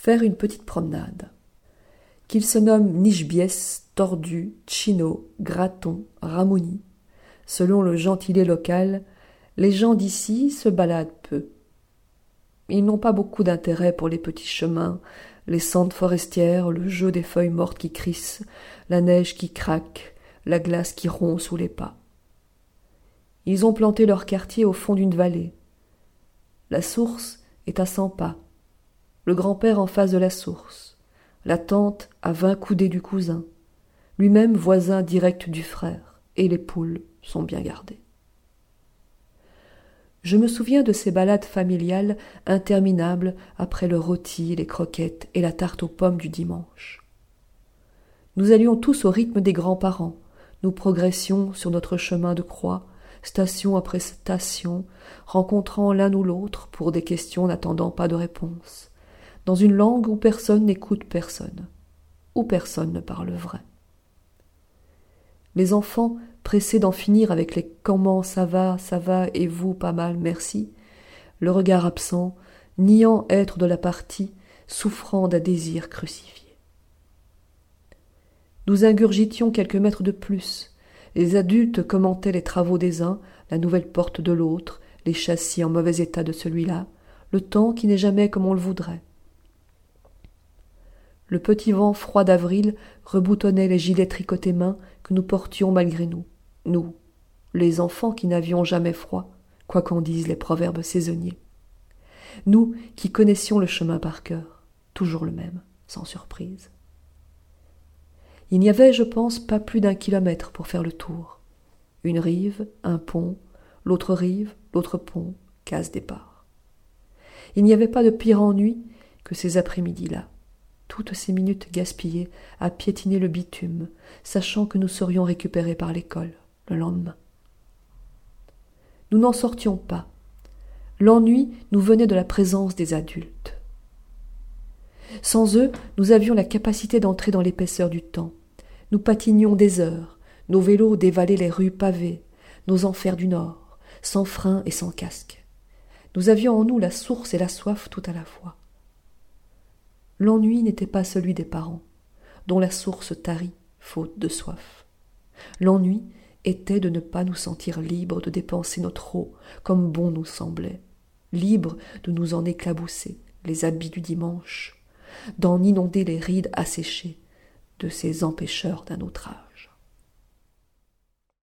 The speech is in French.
faire une petite promenade. Qu'il se nomme Nichbiès, Tordu, Chino, Graton, Ramoni, selon le gentilé local, les gens d'ici se baladent peu. Ils n'ont pas beaucoup d'intérêt pour les petits chemins, les sentes forestières, le jeu des feuilles mortes qui crissent, la neige qui craque, la glace qui rompt sous les pas. Ils ont planté leur quartier au fond d'une vallée. La source est à cent pas, le grand-père en face de la source, la tante à vingt coudées du cousin, lui-même voisin direct du frère, et les poules sont bien gardées. Je me souviens de ces balades familiales interminables après le rôti, les croquettes et la tarte aux pommes du dimanche. Nous allions tous au rythme des grands-parents, nous progressions sur notre chemin de croix, station après station, rencontrant l'un ou l'autre pour des questions n'attendant pas de réponse, dans une langue où personne n'écoute personne, où personne ne parle vrai. Les enfants pressé d'en finir avec les comment ça va, ça va, et vous pas mal, merci, le regard absent, niant être de la partie, souffrant d'un désir crucifié. Nous ingurgitions quelques mètres de plus. Les adultes commentaient les travaux des uns, la nouvelle porte de l'autre, les châssis en mauvais état de celui-là, le temps qui n'est jamais comme on le voudrait. Le petit vent froid d'avril reboutonnait les gilets tricotés mains que nous portions malgré nous nous, les enfants qui n'avions jamais froid, quoi qu'en disent les proverbes saisonniers. Nous qui connaissions le chemin par cœur, toujours le même, sans surprise. Il n'y avait, je pense, pas plus d'un kilomètre pour faire le tour. Une rive, un pont, l'autre rive, l'autre pont, case départ. Il n'y avait pas de pire ennui que ces après-midi-là, toutes ces minutes gaspillées à piétiner le bitume, sachant que nous serions récupérés par l'école le lendemain. Nous n'en sortions pas. L'ennui nous venait de la présence des adultes. Sans eux, nous avions la capacité d'entrer dans l'épaisseur du temps. Nous patinions des heures, nos vélos dévalaient les rues pavées, nos enfers du Nord, sans frein et sans casque. Nous avions en nous la source et la soif tout à la fois. L'ennui n'était pas celui des parents, dont la source tarit, faute de soif. L'ennui, était de ne pas nous sentir libres de dépenser notre eau comme bon nous semblait, libres de nous en éclabousser les habits du dimanche, d'en inonder les rides asséchées de ces empêcheurs d'un autre âge.